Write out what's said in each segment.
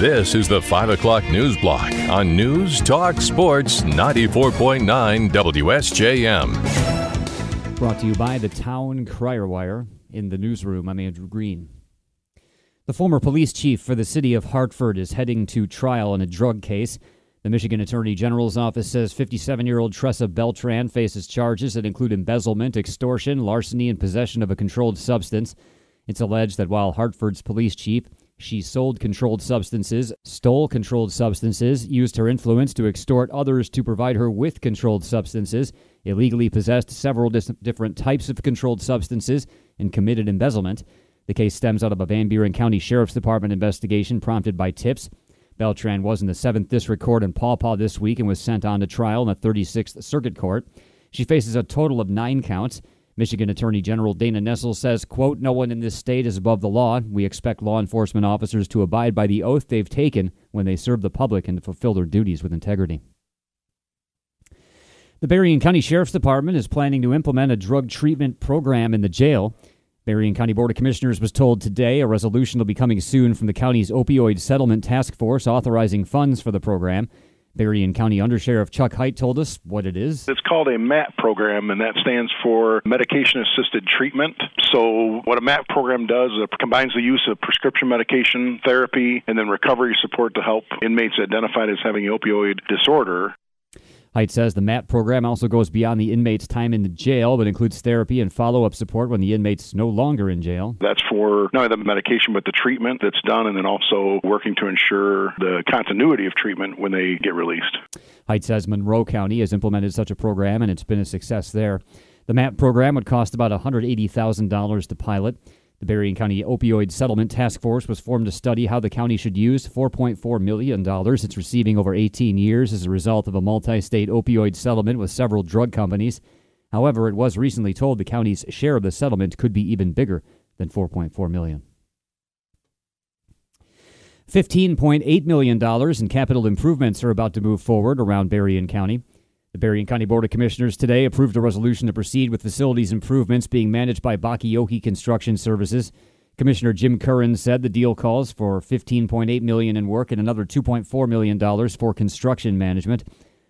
This is the 5 o'clock news block on News Talk Sports 94.9 WSJM. Brought to you by the Town Crier Wire. In the newsroom, I'm Andrew Green. The former police chief for the city of Hartford is heading to trial in a drug case. The Michigan Attorney General's office says 57 year old Tressa Beltran faces charges that include embezzlement, extortion, larceny, and possession of a controlled substance. It's alleged that while Hartford's police chief, she sold controlled substances, stole controlled substances, used her influence to extort others to provide her with controlled substances, illegally possessed several dis- different types of controlled substances, and committed embezzlement. The case stems out of a Van Buren County Sheriff's Department investigation prompted by tips. Beltran was in the 7th District Court in Paw Paw this week and was sent on to trial in the 36th Circuit Court. She faces a total of nine counts. Michigan Attorney General Dana Nessel says, quote, No one in this state is above the law. We expect law enforcement officers to abide by the oath they've taken when they serve the public and to fulfill their duties with integrity. The Berrien County Sheriff's Department is planning to implement a drug treatment program in the jail. Berrien County Board of Commissioners was told today a resolution will be coming soon from the county's opioid settlement task force authorizing funds for the program. Berrien County Undersheriff Chuck Heit told us what it is. It's called a MAT program, and that stands for Medication Assisted Treatment. So, what a MAT program does is it combines the use of prescription medication therapy and then recovery support to help inmates identified as having opioid disorder Heit says the MAT program also goes beyond the inmate's time in the jail, but includes therapy and follow up support when the inmate's no longer in jail. That's for not only the medication, but the treatment that's done, and then also working to ensure the continuity of treatment when they get released. Heit says Monroe County has implemented such a program, and it's been a success there. The MAT program would cost about $180,000 to pilot. The Berrien County Opioid Settlement Task Force was formed to study how the county should use $4.4 million it's receiving over 18 years as a result of a multi state opioid settlement with several drug companies. However, it was recently told the county's share of the settlement could be even bigger than 4.4 million. $15.8 million in capital improvements are about to move forward around Berrien County. The Berrien County Board of Commissioners today approved a resolution to proceed with facilities improvements being managed by Bakioki Construction Services. Commissioner Jim Curran said the deal calls for 15.8 million in work and another 2.4 million dollars for construction management.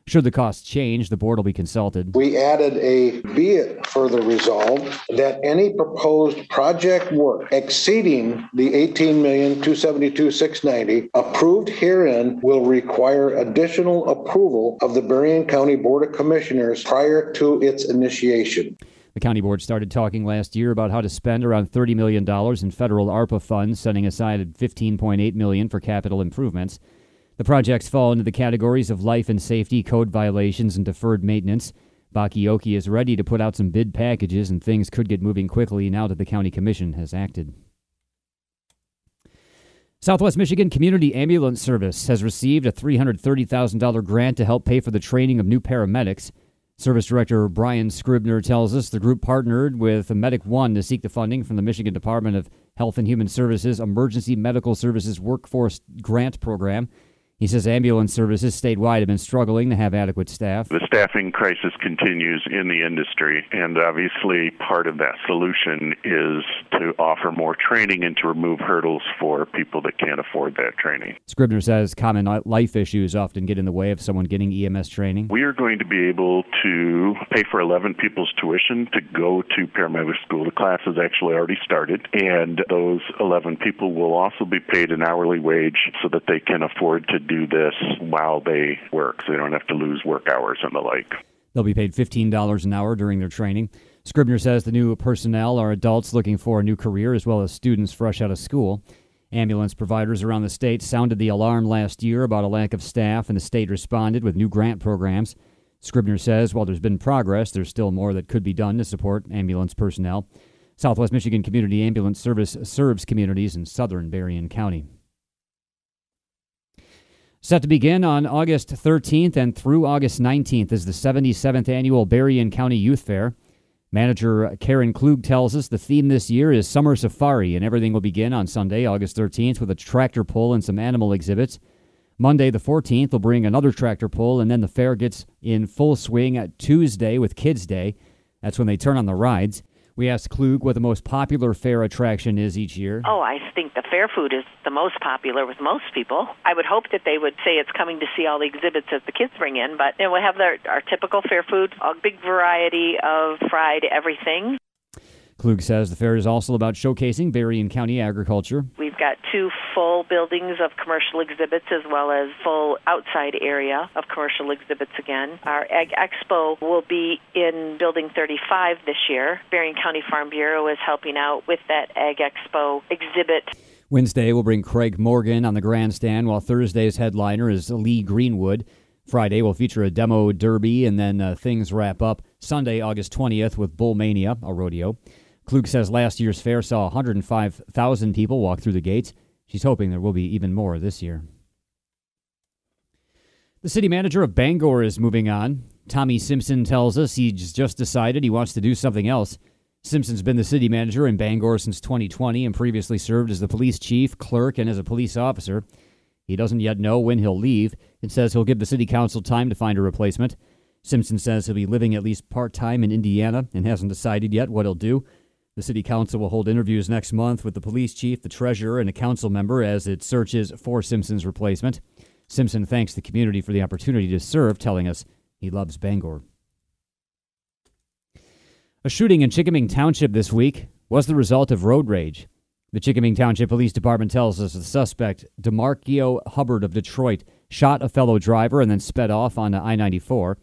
Should the costs change, the board will be consulted. We added a be it further resolved that any proposed project work exceeding the 18,272,690 approved herein will require additional approval of the Berrien County Board of Commissioners prior to its initiation. The county board started talking last year about how to spend around $30 million in federal ARPA funds, setting aside 15.8 million for capital improvements. The projects fall into the categories of life and safety, code violations, and deferred maintenance. Bakioki is ready to put out some bid packages, and things could get moving quickly now that the county commission has acted. Southwest Michigan Community Ambulance Service has received a $330,000 grant to help pay for the training of new paramedics. Service Director Brian Scribner tells us the group partnered with Medic One to seek the funding from the Michigan Department of Health and Human Services Emergency Medical Services Workforce Grant Program. He says ambulance services statewide have been struggling to have adequate staff. The staffing crisis continues in the industry, and obviously part of that solution is to offer more training and to remove hurdles for people that can't afford that training. Scribner says common life issues often get in the way of someone getting EMS training. We are going to be able to pay for 11 people's tuition to go to paramedic school. The class has actually already started, and those 11 people will also be paid an hourly wage so that they can afford to do this while they work, so they don't have to lose work hours and the like. They'll be paid $15 an hour during their training. Scribner says the new personnel are adults looking for a new career as well as students fresh out of school. Ambulance providers around the state sounded the alarm last year about a lack of staff, and the state responded with new grant programs. Scribner says while there's been progress, there's still more that could be done to support ambulance personnel. Southwest Michigan Community Ambulance Service serves communities in southern Berrien County. Set to begin on August 13th and through August 19th is the 77th annual Berrien County Youth Fair. Manager Karen Klug tells us the theme this year is Summer Safari, and everything will begin on Sunday, August 13th, with a tractor pull and some animal exhibits. Monday, the 14th, will bring another tractor pull, and then the fair gets in full swing at Tuesday with Kids Day. That's when they turn on the rides. We asked Klug what the most popular fair attraction is each year. Oh, I think the fair food is the most popular with most people. I would hope that they would say it's coming to see all the exhibits that the kids bring in, but you know, we have their, our typical fair food, a big variety of fried everything. Klug says the fair is also about showcasing Berrien County agriculture. We've got two full buildings of commercial exhibits as well as full outside area of commercial exhibits again. Our Ag Expo will be in Building 35 this year. Berrien County Farm Bureau is helping out with that Ag Expo exhibit. Wednesday will bring Craig Morgan on the grandstand, while Thursday's headliner is Lee Greenwood. Friday will feature a demo derby, and then uh, things wrap up Sunday, August 20th, with Bull Mania, a rodeo. Klug says last year's fair saw 105,000 people walk through the gates. She's hoping there will be even more this year. The city manager of Bangor is moving on. Tommy Simpson tells us he's just decided he wants to do something else. Simpson's been the city manager in Bangor since 2020 and previously served as the police chief, clerk, and as a police officer. He doesn't yet know when he'll leave and says he'll give the city council time to find a replacement. Simpson says he'll be living at least part time in Indiana and hasn't decided yet what he'll do. The City Council will hold interviews next month with the police chief, the treasurer, and a council member as it searches for Simpson's replacement. Simpson thanks the community for the opportunity to serve, telling us he loves Bangor. A shooting in Chikaming Township this week was the result of road rage. The Chikaming Township Police Department tells us the suspect, DeMarcio Hubbard of Detroit, shot a fellow driver and then sped off on I 94.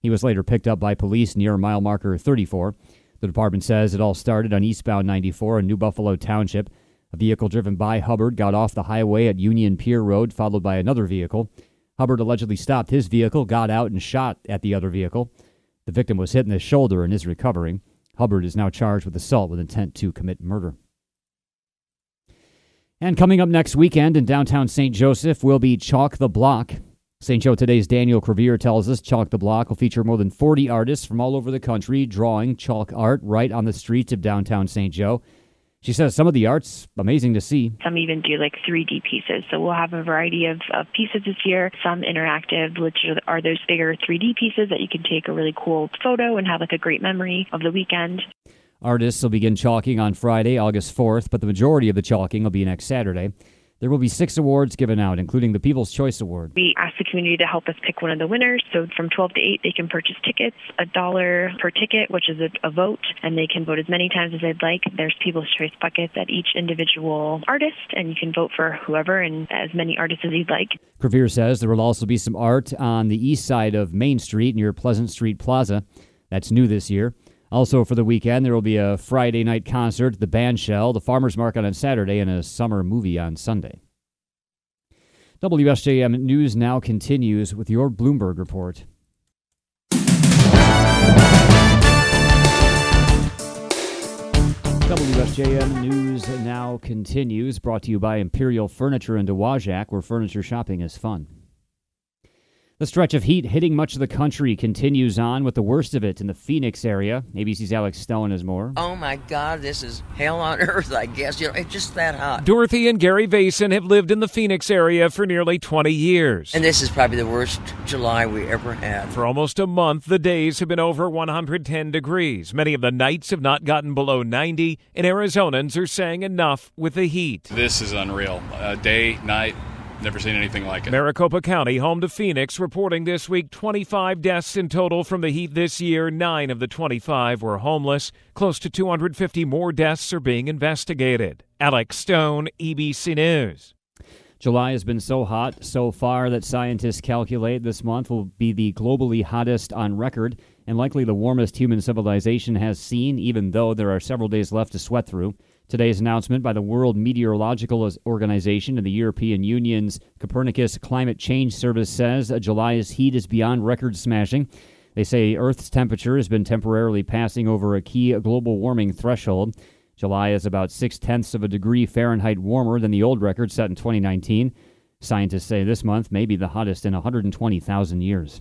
He was later picked up by police near mile marker 34. The department says it all started on eastbound 94 in New Buffalo Township. A vehicle driven by Hubbard got off the highway at Union Pier Road, followed by another vehicle. Hubbard allegedly stopped his vehicle, got out, and shot at the other vehicle. The victim was hit in the shoulder and is recovering. Hubbard is now charged with assault with intent to commit murder. And coming up next weekend in downtown St. Joseph will be Chalk the Block. St. Joe Today's Danielle Crevier tells us Chalk the Block will feature more than 40 artists from all over the country drawing chalk art right on the streets of downtown St. Joe. She says some of the art's amazing to see. Some even do like 3D pieces. So we'll have a variety of, of pieces this year. Some interactive, which are those bigger 3D pieces that you can take a really cool photo and have like a great memory of the weekend. Artists will begin chalking on Friday, August 4th, but the majority of the chalking will be next Saturday. There will be six awards given out, including the People's Choice Award. We ask the community to help us pick one of the winners. So from 12 to 8, they can purchase tickets, a dollar per ticket, which is a, a vote, and they can vote as many times as they'd like. There's People's Choice buckets at each individual artist, and you can vote for whoever and as many artists as you'd like. Crevier says there will also be some art on the east side of Main Street near Pleasant Street Plaza. That's new this year. Also, for the weekend, there will be a Friday night concert, the band shell, the farmers market on Saturday, and a summer movie on Sunday. WSJM News now continues with your Bloomberg report. WSJM News now continues, brought to you by Imperial Furniture in Dowagiac, where furniture shopping is fun. The stretch of heat hitting much of the country continues on with the worst of it in the Phoenix area. ABC's Alex Stone has more. Oh my God, this is hell on earth, I guess. You know, it's just that hot. Dorothy and Gary Vason have lived in the Phoenix area for nearly 20 years. And this is probably the worst July we ever had. For almost a month, the days have been over 110 degrees. Many of the nights have not gotten below 90, and Arizonans are saying enough with the heat. This is unreal. Uh, day, night, Never seen anything like it. Maricopa County, home to Phoenix, reporting this week 25 deaths in total from the heat this year. Nine of the 25 were homeless. Close to 250 more deaths are being investigated. Alex Stone, ABC News. July has been so hot so far that scientists calculate this month will be the globally hottest on record and likely the warmest human civilization has seen, even though there are several days left to sweat through. Today's announcement by the World Meteorological Organization and the European Union's Copernicus Climate Change Service says uh, July's heat is beyond record smashing. They say Earth's temperature has been temporarily passing over a key global warming threshold. July is about six tenths of a degree Fahrenheit warmer than the old record set in 2019. Scientists say this month may be the hottest in 120,000 years.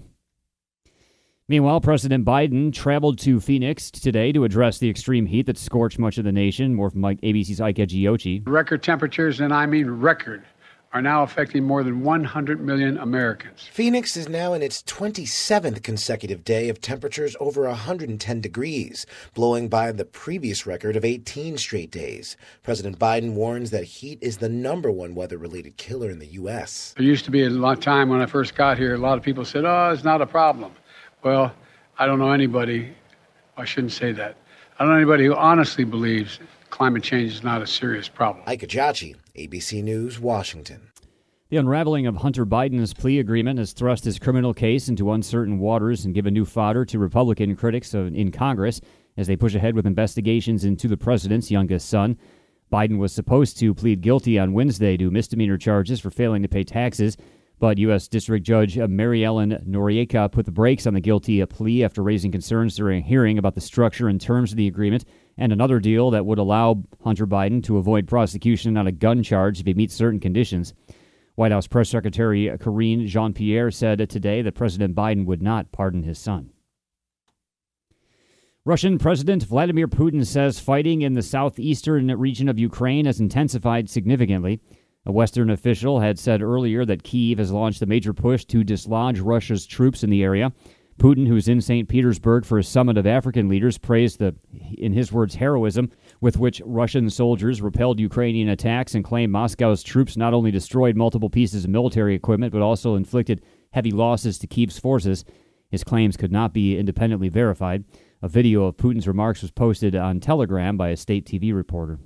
Meanwhile, President Biden traveled to Phoenix today to address the extreme heat that scorched much of the nation. More from Mike, ABC's Ike Ejiochi. Record temperatures, and I mean record, are now affecting more than 100 million Americans. Phoenix is now in its 27th consecutive day of temperatures over 110 degrees, blowing by the previous record of 18 straight days. President Biden warns that heat is the number one weather related killer in the U.S. There used to be a lot of time when I first got here, a lot of people said, oh, it's not a problem. Well, I don't know anybody, I shouldn't say that. I don't know anybody who honestly believes climate change is not a serious problem. Ike Ejiochi, ABC News, Washington. The unraveling of Hunter Biden's plea agreement has thrust his criminal case into uncertain waters and given new fodder to Republican critics in Congress as they push ahead with investigations into the president's youngest son. Biden was supposed to plead guilty on Wednesday to misdemeanor charges for failing to pay taxes. But U.S. District Judge uh, Mary Ellen Noreika put the brakes on the guilty uh, plea after raising concerns during a hearing about the structure and terms of the agreement and another deal that would allow Hunter Biden to avoid prosecution on a gun charge if he meets certain conditions. White House Press Secretary uh, Karine Jean Pierre said today that President Biden would not pardon his son. Russian President Vladimir Putin says fighting in the southeastern region of Ukraine has intensified significantly. A Western official had said earlier that Kiev has launched a major push to dislodge Russia's troops in the area. Putin, who's in St. Petersburg for a summit of African leaders, praised the, in his words, heroism with which Russian soldiers repelled Ukrainian attacks and claimed Moscow's troops not only destroyed multiple pieces of military equipment but also inflicted heavy losses to Kiev's forces. His claims could not be independently verified. A video of Putin's remarks was posted on Telegram by a state TV reporter.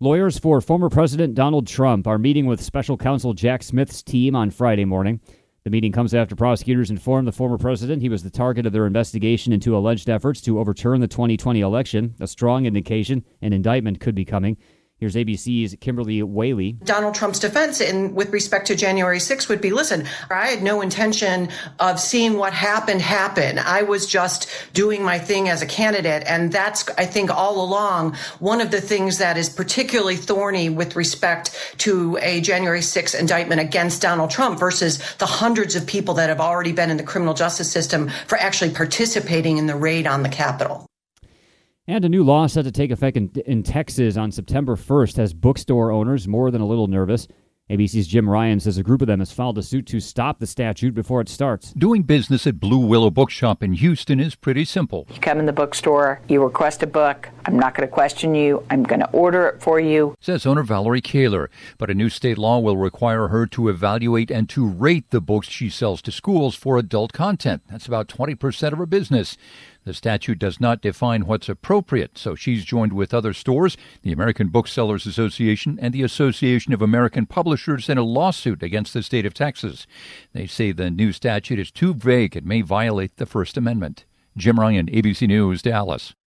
Lawyers for former President Donald Trump are meeting with special counsel Jack Smith's team on Friday morning. The meeting comes after prosecutors informed the former president he was the target of their investigation into alleged efforts to overturn the 2020 election, a strong indication an indictment could be coming. Here's ABC's Kimberly Whaley. Donald Trump's defense in with respect to January 6 would be listen, I had no intention of seeing what happened happen. I was just doing my thing as a candidate. And that's, I think, all along one of the things that is particularly thorny with respect to a January 6 indictment against Donald Trump versus the hundreds of people that have already been in the criminal justice system for actually participating in the raid on the Capitol. And a new law set to take effect in, in, Texas on September 1st has bookstore owners more than a little nervous. ABC's Jim Ryan says a group of them has filed a suit to stop the statute before it starts. Doing business at Blue Willow Bookshop in Houston is pretty simple. You come in the bookstore, you request a book. I'm not going to question you. I'm going to order it for you. Says owner Valerie Koehler. But a new state law will require her to evaluate and to rate the books she sells to schools for adult content. That's about 20% of her business. The statute does not define what's appropriate, so she's joined with other stores, the American Booksellers Association, and the Association of American Publishers in a lawsuit against the state of Texas. They say the new statute is too vague and may violate the First Amendment. Jim Ryan, ABC News, Dallas.